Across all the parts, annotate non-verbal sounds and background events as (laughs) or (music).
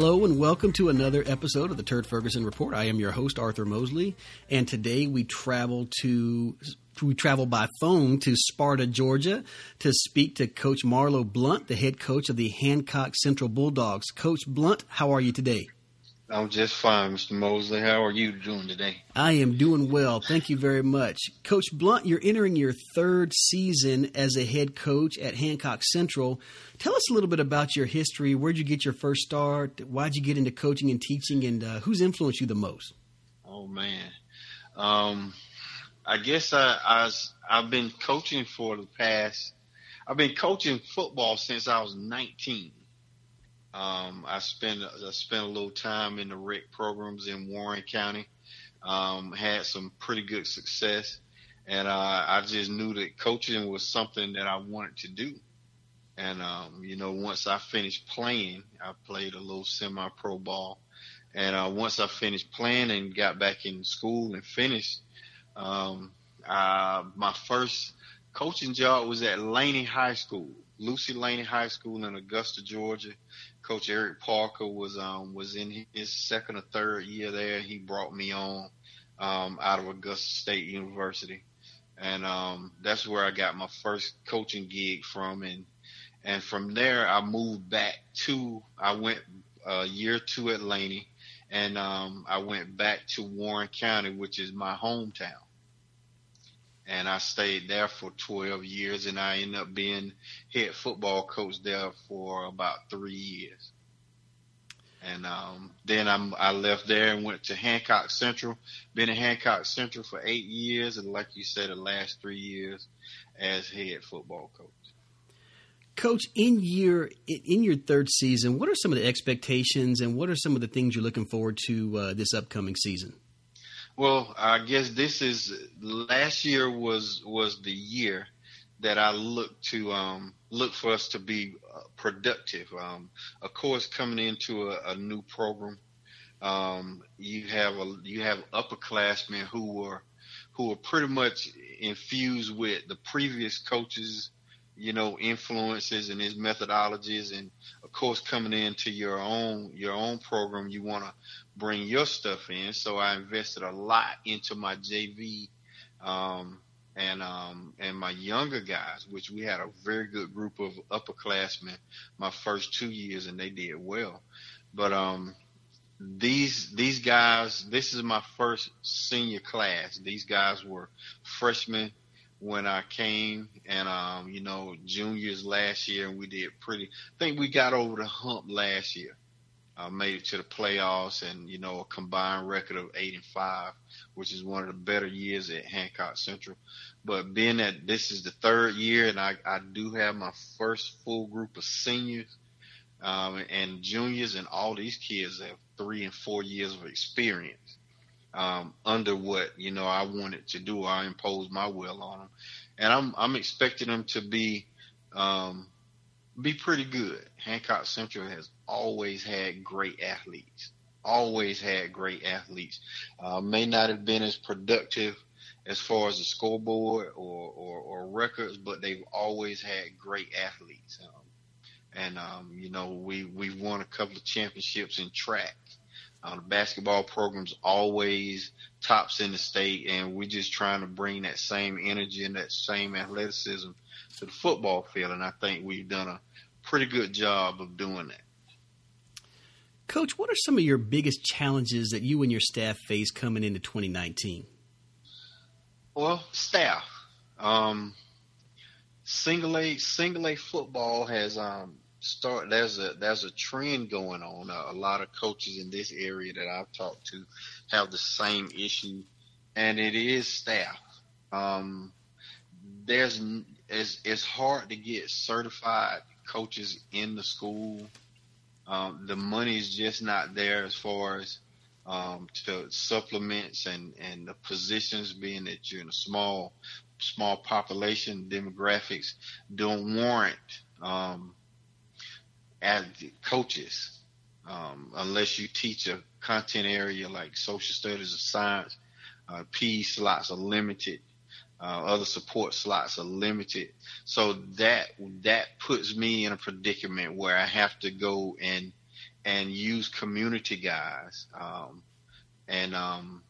Hello and welcome to another episode of the Turd Ferguson Report. I am your host Arthur Mosley, and today we travel to we travel by phone to Sparta, Georgia, to speak to Coach Marlo Blunt, the head coach of the Hancock Central Bulldogs. Coach Blunt, how are you today? I'm just fine, Mr. Mosley. How are you doing today? I am doing well. Thank you very much. Coach Blunt, you're entering your third season as a head coach at Hancock Central. Tell us a little bit about your history. Where'd you get your first start? Why'd you get into coaching and teaching? And uh, who's influenced you the most? Oh, man. Um, I guess I, I I've been coaching for the past, I've been coaching football since I was 19. Um, I spent I spent a little time in the rec programs in Warren County. Um, had some pretty good success, and uh, I just knew that coaching was something that I wanted to do. And um, you know, once I finished playing, I played a little semi-pro ball, and uh, once I finished playing and got back in school and finished, um, uh, my first coaching job was at Laney High School, Lucy Laney High School in Augusta, Georgia. Coach Eric Parker was um, was in his second or third year there. He brought me on um, out of Augusta State University, and um, that's where I got my first coaching gig from. And and from there, I moved back to I went a year to Atlanta, and um, I went back to Warren County, which is my hometown and I stayed there for 12 years, and I ended up being head football coach there for about three years. And um, then I'm, I left there and went to Hancock Central. Been at Hancock Central for eight years, and like you said, the last three years as head football coach. Coach, in your in your third season, what are some of the expectations, and what are some of the things you're looking forward to uh, this upcoming season? Well, I guess this is last year was was the year that I look to um, look for us to be uh, productive. Um, of course, coming into a, a new program, um, you have a you have upperclassmen who are who are pretty much infused with the previous coaches, you know, influences and his methodologies, and of course, coming into your own your own program, you want to bring your stuff in. So I invested a lot into my JV um, and um, and my younger guys, which we had a very good group of upperclassmen my first two years, and they did well. But um, these these guys, this is my first senior class. These guys were freshmen when I came, and um, you know, juniors last year, and we did pretty. I think we got over the hump last year uh, made it to the playoffs and you know a combined record of eight and five, which is one of the better years at Hancock Central. But being that this is the third year and I, I do have my first full group of seniors um, and juniors, and all these kids have three and four years of experience um, under what you know I wanted to do. I imposed my will on them, and I'm I'm expecting them to be um, be pretty good. Hancock Central has always had great athletes. Always had great athletes. Uh, may not have been as productive as far as the scoreboard or, or, or records, but they've always had great athletes. Um, and um, you know, we we've won a couple of championships in track. Uh, the basketball program's always tops in the state, and we're just trying to bring that same energy and that same athleticism to the football field. And I think we've done a pretty good job of doing that. Coach, what are some of your biggest challenges that you and your staff face coming into 2019? Well, staff. Um, single A single A football has um, start. There's a there's a trend going on. Uh, a lot of coaches in this area that I've talked to have the same issue, and it is staff. Um, there's it's, it's hard to get certified coaches in the school. Um, the money is just not there as far as um, to supplements and, and the positions being that you're in a small small population demographics don't warrant um, as coaches um, unless you teach a content area like social studies or science. Uh, P slots are limited uh, other support slots are limited. So that that puts me in a predicament where I have to go and and use community guys, um, and um,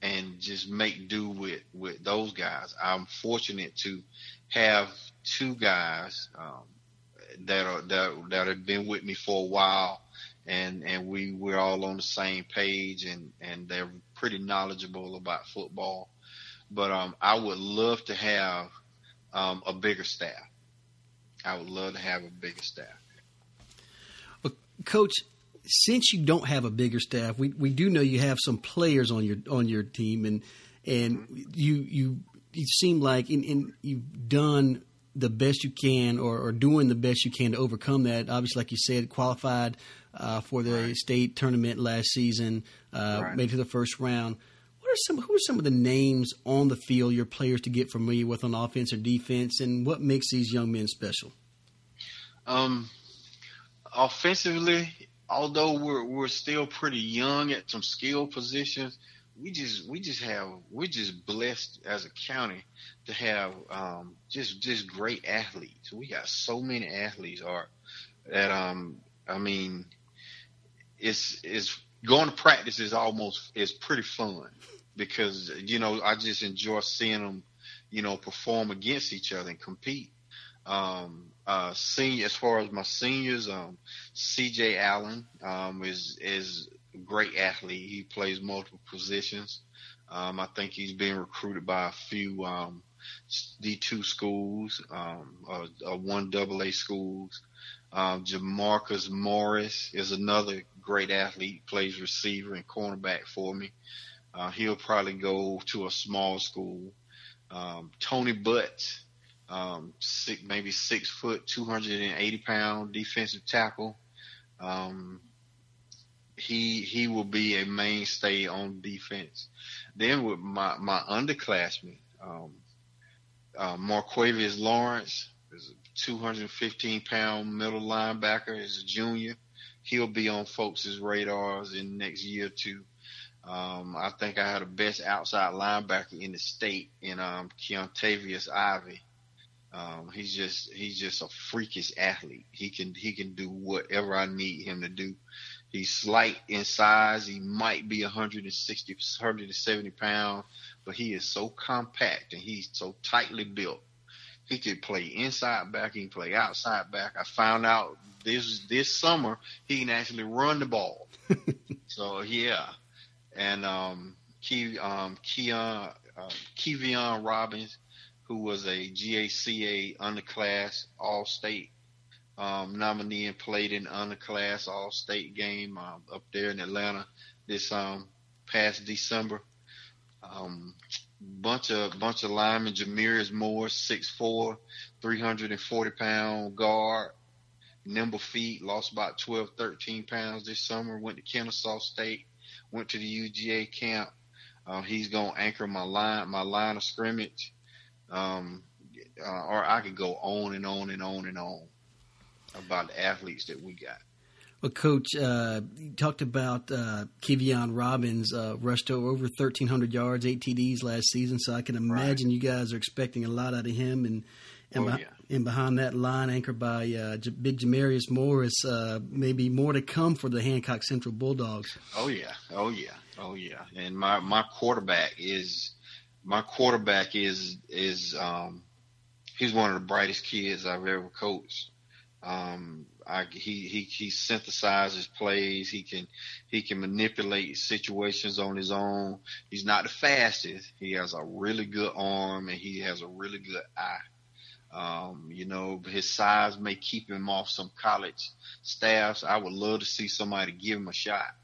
and just make do with with those guys. I'm fortunate to have two guys um, that are that that have been with me for a while, and and we we're all on the same page, and and they're pretty knowledgeable about football. But um, I would love to have um, a bigger staff. I would love to have a bigger staff. Well, Coach, since you don't have a bigger staff, we, we do know you have some players on your on your team, and and mm-hmm. you you you seem like in, in you've done the best you can or, or, doing the best you can to overcome that. Obviously, like you said, qualified uh, for the right. state tournament last season, uh, right. made to the first round. What are some? Who are some of the names on the field your players to get familiar with on offense or defense, and what makes these young men special? Um, offensively, although we're we're still pretty young at some skill positions, we just we just have we're just blessed as a county to have um, just just great athletes. We got so many athletes are that um I mean it's it's going to practice is almost is pretty fun because you know I just enjoy seeing them you know perform against each other and compete. Um, uh, senior as far as my seniors, um, C.J. Allen um, is is great athlete. He plays multiple positions. Um, I think he's being recruited by a few um, D2 schools, um, uh, uh, one AA schools. Um, Jamarcus Morris is another great athlete, plays receiver and cornerback for me. Uh, he'll probably go to a small school. Um, Tony Butts um, six, maybe six foot, 280 pound defensive tackle. Um, he he will be a mainstay on defense. Then with my my underclassmen, um, uh, Marquavius Lawrence is a 215 pound middle linebacker. Is a junior. He'll be on folks' radars in next year or two. Um, I think I had the best outside linebacker in the state in um, Keontavious Ivy. Um, he's just he's just a freakish athlete. He can he can do whatever I need him to do. He's slight in size. He might be 160, 170 pounds, but he is so compact and he's so tightly built. He could play inside back. He can play outside back. I found out this this summer he can actually run the ball. (laughs) so yeah, and um, Key um, Keon uh, Kevion Robbins who was a GACA underclass All State um, nominee and played in underclass All State game um, up there in Atlanta this um, past December. Um, bunch of bunch of linemen. Jamirius Moore, 6'4", 340 pound guard, nimble feet. Lost about 12, 13 pounds this summer. Went to Kennesaw State. Went to the UGA camp. Uh, he's gonna anchor my line my line of scrimmage. Um, uh, or I could go on and on and on and on about the athletes that we got. Well, Coach, uh, you talked about uh, Kevion Robbins uh, rushed over 1,300 yards, eight TDs last season. So I can imagine right. you guys are expecting a lot out of him. And and, oh, yeah. and behind that line, anchored by uh, J- Big Jamarius Morris, uh, maybe more to come for the Hancock Central Bulldogs. Oh yeah, oh yeah, oh yeah. And my my quarterback is my quarterback is is um, he's one of the brightest kids I've ever coached. Um, I, he he he synthesizes plays. He can he can manipulate situations on his own. He's not the fastest. He has a really good arm and he has a really good eye. Um, you know, his size may keep him off some college staffs. I would love to see somebody give him a shot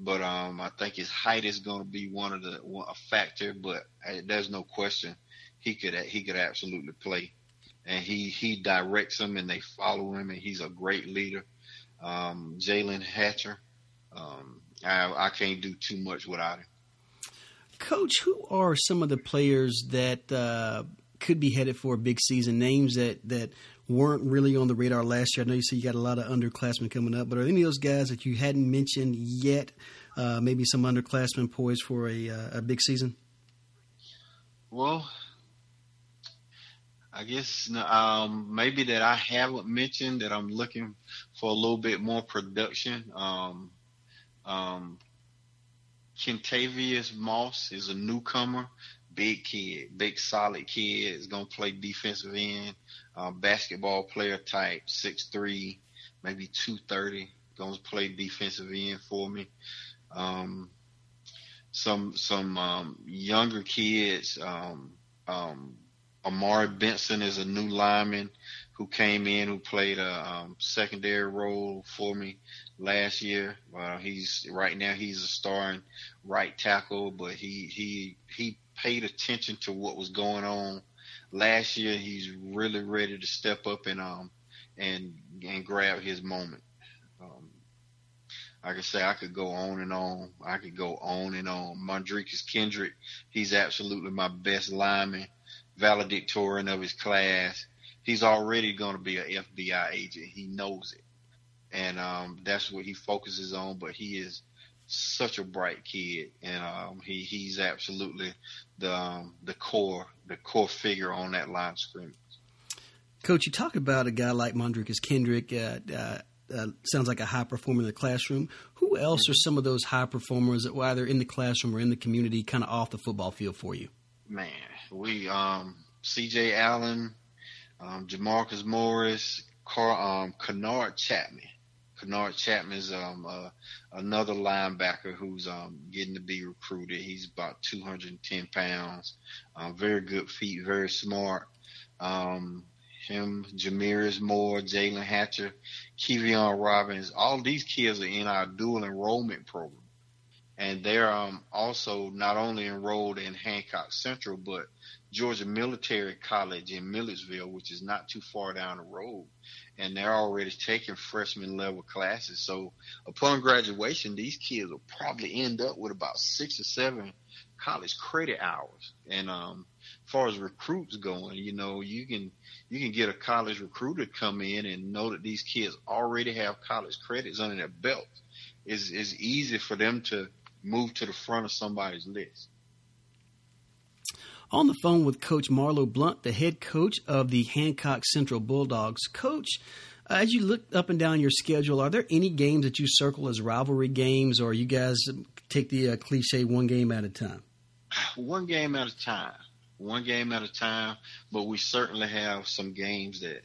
but um, I think his height is going to be one of the a factor. But uh, there's no question he could he could absolutely play, and he he directs them and they follow him, and he's a great leader. Um, Jalen Hatcher, um, I, I can't do too much without him. Coach, who are some of the players that uh, could be headed for a big season? Names that that weren't really on the radar last year. I know you said you got a lot of underclassmen coming up, but are any of those guys that you hadn't mentioned yet? Uh, maybe some underclassmen poised for a, uh, a big season. Well, I guess um, maybe that I haven't mentioned that I'm looking for a little bit more production. Um, um, Kentavious Moss is a newcomer, big kid, big solid kid. Is gonna play defensive end, uh, basketball player type, six three, maybe two thirty. Gonna play defensive end for me. Um, some some um, younger kids. Um, um, Amari Benson is a new lineman who came in who played a um, secondary role for me last year. Uh, he's right now he's a starting right tackle, but he he he paid attention to what was going on last year. He's really ready to step up and um and and grab his moment. Um, I could say, I could go on and on. I could go on and on. Mondrikus Kendrick, he's absolutely my best lineman, valedictorian of his class he's already going to be an FBI agent. He knows it, and um, that's what he focuses on. But he is such a bright kid, and um, he he's absolutely the um, the core the core figure on that line scrimmage. Coach, you talk about a guy like Mondrikus Kendrick. Uh, uh, uh, sounds like a high performer in the classroom. Who else are some of those high performers that were either in the classroom or in the community, kind of off the football field for you? Man, we um, C.J. Allen, um, Jamarcus Morris, Car, um, Kennard Chapman. Kennard Chapman is um, uh, another linebacker who's um, getting to be recruited. He's about 210 pounds, um, very good feet, very smart. Um, him, Jamirius Moore, Jalen Hatcher, Kevion Robbins, all these kids are in our dual enrollment program. And they're um, also not only enrolled in Hancock Central, but Georgia Military College in Milledgeville, which is not too far down the road. And they're already taking freshman level classes. So upon graduation, these kids will probably end up with about six or seven college credit hours. And um, as far as recruits going, you know, you can you can get a college recruiter come in and know that these kids already have college credits under their belt. It's, it's easy for them to move to the front of somebody's list on the phone with Coach Marlo Blunt, the head coach of the Hancock Central Bulldogs. Coach, uh, as you look up and down your schedule, are there any games that you circle as rivalry games, or you guys take the uh, cliche one game at a time? One game at a time. One game at a time. But we certainly have some games that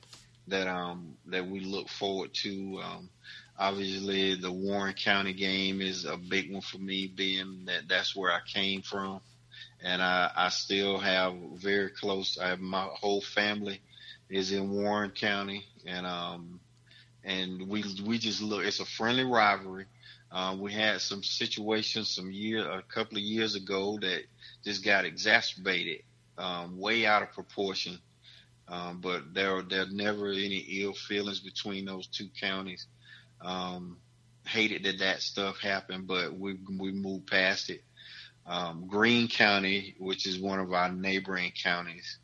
that um that we look forward to. Um, obviously, the Warren County game is a big one for me, being that that's where I came from and I, I still have very close. I have my whole family is in Warren County, and um, and we we just look. It's a friendly rivalry. Uh, we had some situations some year a couple of years ago that just got exacerbated, um, way out of proportion. Um, but there there never any ill feelings between those two counties. Um, hated that that stuff happened, but we we moved past it um, Greene County, which is one of our neighboring counties.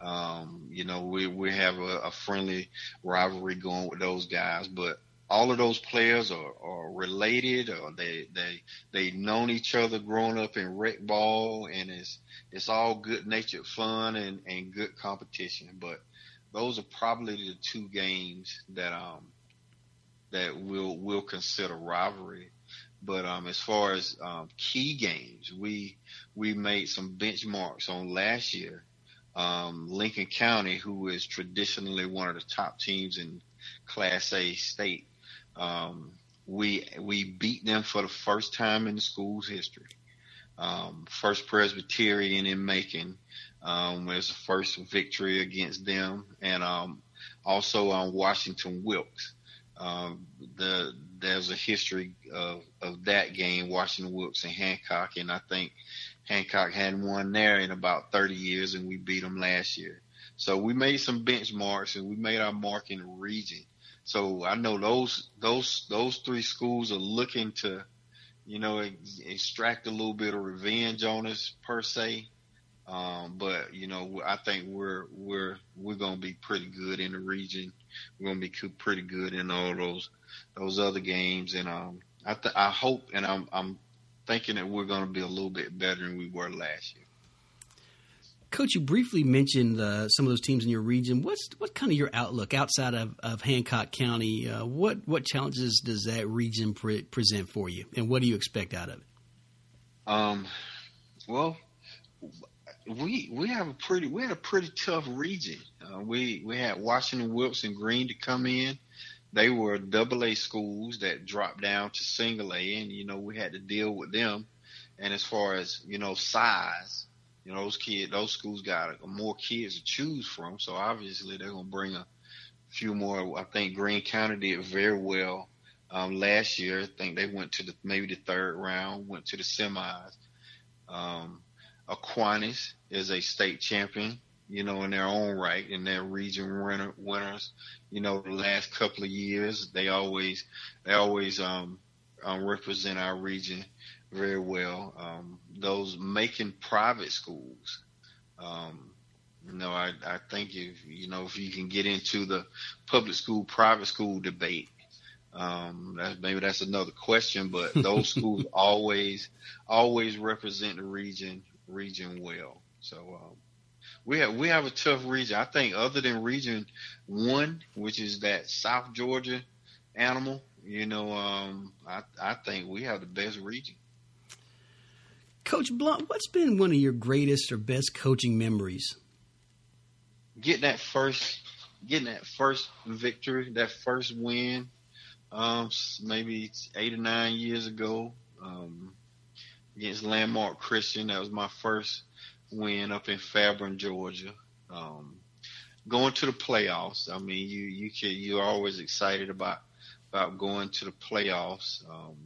Um, you know, we, we have a, a, friendly rivalry going with those guys, but all of those players are, are related or they, they, they known each other growing up in rec ball and it's, it's all good natured fun and, and good competition. But those are probably the two games that, um, that we'll, we'll consider rivalry. But um, as far as um, key games, we we made some benchmarks on last year. Um, Lincoln County, who is traditionally one of the top teams in Class A state, um, we we beat them for the first time in the school's history. Um, first Presbyterian in Macon um, was the first victory against them, and also on Washington Wilkes. Um, the there's a history of, of that game, Washington Wilkes and Hancock, and I think Hancock hadn't won there in about 30 years, and we beat them last year. So we made some benchmarks, and we made our mark in the region. So I know those those those three schools are looking to, you know, extract a little bit of revenge on us per se. Um, but you know, I think we're we're we're gonna be pretty good in the region. We're gonna be pretty good in all those those other games, and um, I th- I hope and I'm I'm thinking that we're gonna be a little bit better than we were last year. Coach, you briefly mentioned uh, some of those teams in your region. What's what kind of your outlook outside of, of Hancock County? Uh, what what challenges does that region pre- present for you, and what do you expect out of it? Um, well, we we have a pretty we had a pretty tough region. Uh, we we had Washington Wilkes and Greene to come in. They were double A schools that dropped down to single A, and you know we had to deal with them. And as far as you know size, you know those kids, those schools got more kids to choose from. So obviously they're gonna bring a few more. I think Greene County did very well um, last year. I think they went to the maybe the third round, went to the semis. Um, Aquinas is a state champion, you know, in their own right, in their region winner, winners. You know, the last couple of years, they always, they always, um, um, represent our region very well. Um, those Macon private schools, um, you know, I, I think if, you know, if you can get into the public school, private school debate, um, that, maybe that's another question, but those (laughs) schools always, always represent the region region well. So um, we have we have a tough region. I think other than region one, which is that South Georgia animal, you know, um, I I think we have the best region. Coach Blunt, what's been one of your greatest or best coaching memories? Getting that first, getting that first victory, that first win, um, maybe eight or nine years ago. Um, against Landmark Christian. That was my first win up in Fairburn, Georgia. Um, going to the playoffs. I mean, you you can you're always excited about about going to the playoffs. Um,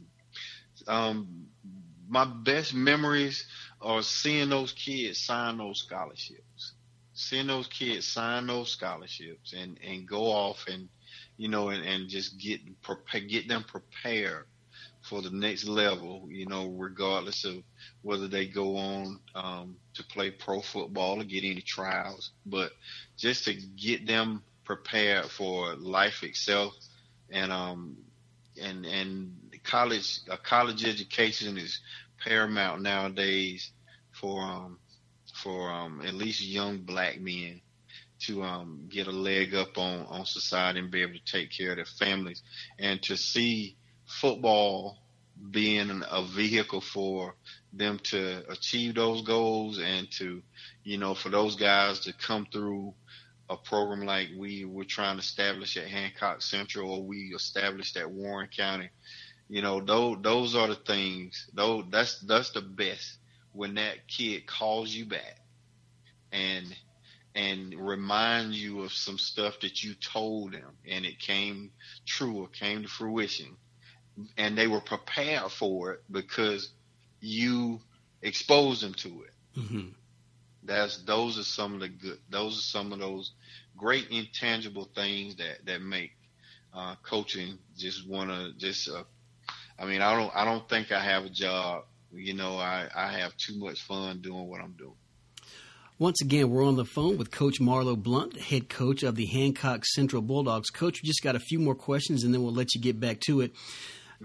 um, my best memories are seeing those kids sign those scholarships, seeing those kids sign those scholarships and and go off and you know and, and just get get them prepared for the next level, you know, regardless of whether they go on um, to play pro football or get any trials, but just to get them prepared for life itself and um and and college a college education is paramount nowadays for um for um at least young black men to um get a leg up on on society and be able to take care of their families. And to see football being a vehicle for them to achieve those goals and to, you know, for those guys to come through a program like we were trying to establish at Hancock Central or we established at Warren County. You know, those those are the things. Those that's that's the best when that kid calls you back and and remind you of some stuff that you told them and it came true or came to fruition and they were prepared for it because you exposed them to it. Mm-hmm. That's those are some of the good. Those are some of those great intangible things that that make uh, coaching just want to just. Uh, I mean, I don't. I don't think I have a job. You know, I I have too much fun doing what I'm doing. Once again, we're on the phone with Coach Marlo Blunt, head coach of the Hancock Central Bulldogs. Coach, we just got a few more questions and then we'll let you get back to it.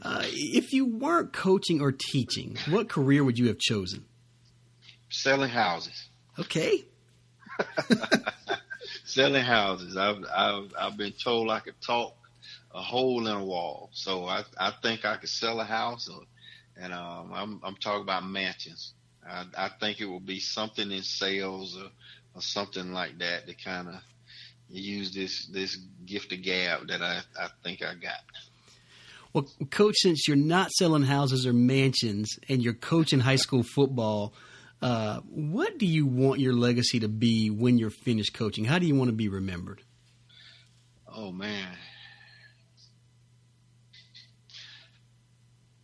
Uh, if you weren't coaching or teaching, what career would you have chosen? Selling houses. Okay. (laughs) Selling houses. I've, I've I've been told I could talk a hole in a wall, so I I think I could sell a house, or, and um, I'm I'm talking about mansions. I, I think it will be something in sales or, or something like that to kind of use this this gift of gab that I I think I got. Well, coach, since you're not selling houses or mansions and you're coaching high school football, uh, what do you want your legacy to be when you're finished coaching? How do you want to be remembered? Oh man,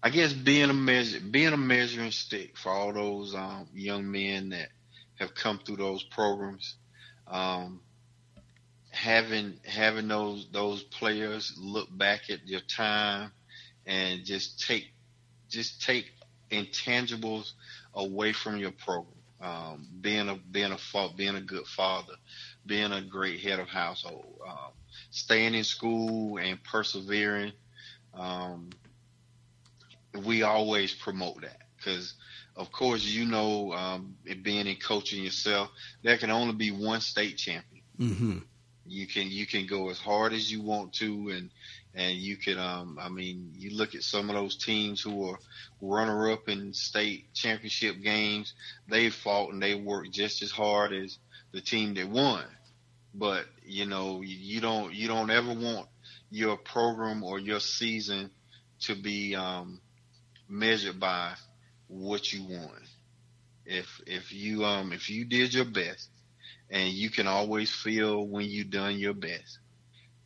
I guess being a measure, being a measuring stick for all those um, young men that have come through those programs. Um, having having those those players look back at your time and just take just take intangibles away from your program. Um, being a being a being a good father, being a great head of household, um, staying in school and persevering. Um, we always promote that. because of course you know um, it being in coaching yourself, there can only be one state champion. Mm-hmm. You can you can go as hard as you want to, and and you can um, I mean you look at some of those teams who are runner up in state championship games, they fought and they worked just as hard as the team that won. But you know you don't you don't ever want your program or your season to be um, measured by what you won If if you um if you did your best, and you can always feel when you done your best,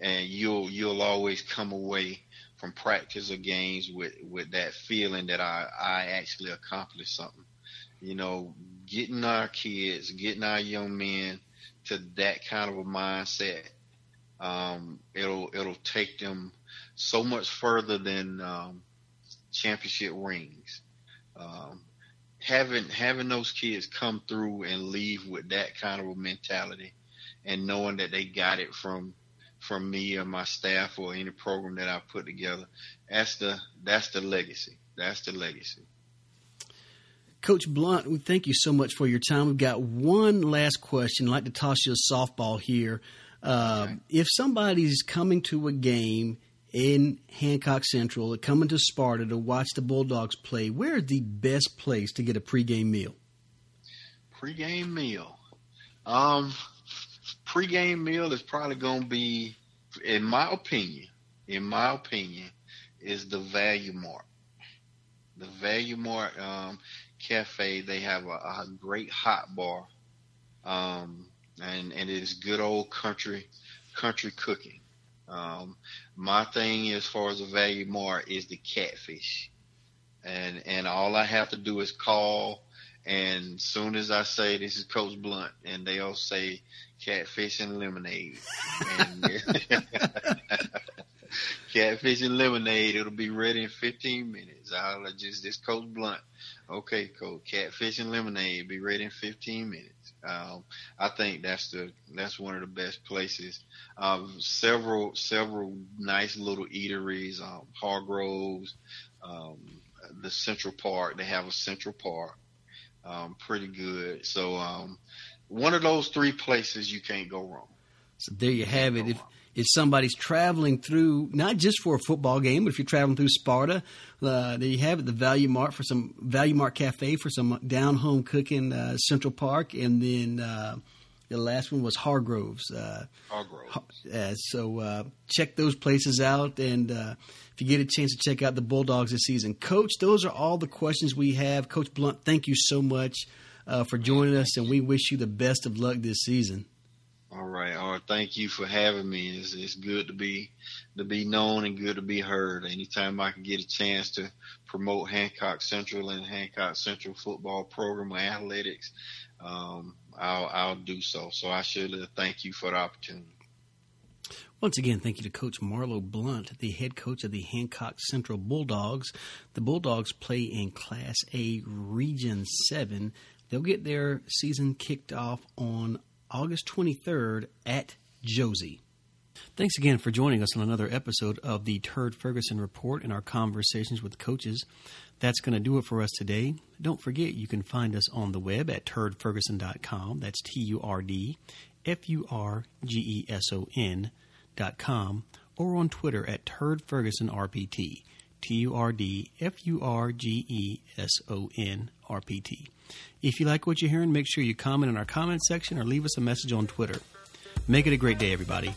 and you'll you'll always come away from practice or games with with that feeling that I I actually accomplished something. You know, getting our kids, getting our young men to that kind of a mindset, um, it'll it'll take them so much further than um, championship rings. Um, having having those kids come through and leave with that kind of a mentality, and knowing that they got it from from me or my staff or any program that I put together, that's the that's the legacy. That's the legacy. Coach Blunt, we thank you so much for your time. We've got one last question. I'd like to toss you a softball here. Uh, okay. If somebody's coming to a game in Hancock Central, coming to Sparta to watch the Bulldogs play, where is the best place to get a pregame meal? Pregame meal. Um, pregame meal is probably going to be, in my opinion, in my opinion, is the Value Mart. The Value Mart um, Cafe, they have a, a great hot bar, um, and and it is good old country country cooking. Um, my thing as far as a value mart is the catfish. And, and all I have to do is call and soon as I say this is Coach Blunt and they all say catfish and lemonade. and (laughs) catfish and lemonade, it'll be ready in 15 minutes. I'll just, this Coach Blunt. Okay, Coach, catfish and lemonade, be ready in 15 minutes. Um, I think that's the that's one of the best places. Um, several several nice little eateries, um, Hargroves, um, the Central Park. They have a Central Park, um, pretty good. So um, one of those three places you can't go wrong. So there you have it. If if somebody's traveling through, not just for a football game, but if you're traveling through Sparta, uh, there you have it, the Value Mart for some Value Mart Cafe for some down home cooking, uh, Central Park, and then uh, the last one was Hargroves. Uh, Hargroves. Uh, so uh, check those places out, and if you get a chance to check out the Bulldogs this season, Coach, those are all the questions we have. Coach Blunt, thank you so much for joining us, and we wish you the best of luck this season. All right, all right. Thank you for having me. It's, it's good to be to be known and good to be heard. Anytime I can get a chance to promote Hancock Central and Hancock Central football program or athletics, um, I'll I'll do so. So I should uh, thank you for the opportunity. Once again, thank you to Coach Marlo Blunt, the head coach of the Hancock Central Bulldogs. The Bulldogs play in Class A Region 7. They'll get their season kicked off on August 23rd at Josey. Thanks again for joining us on another episode of the Turd Ferguson Report and our conversations with coaches. That's going to do it for us today. Don't forget you can find us on the web at turdferguson.com. That's T U R D F U R G E S O N.com or on Twitter at turdfergusonrpt. T U R D F U R G E S O N R P T. If you like what you're hearing, make sure you comment in our comment section or leave us a message on Twitter. Make it a great day, everybody.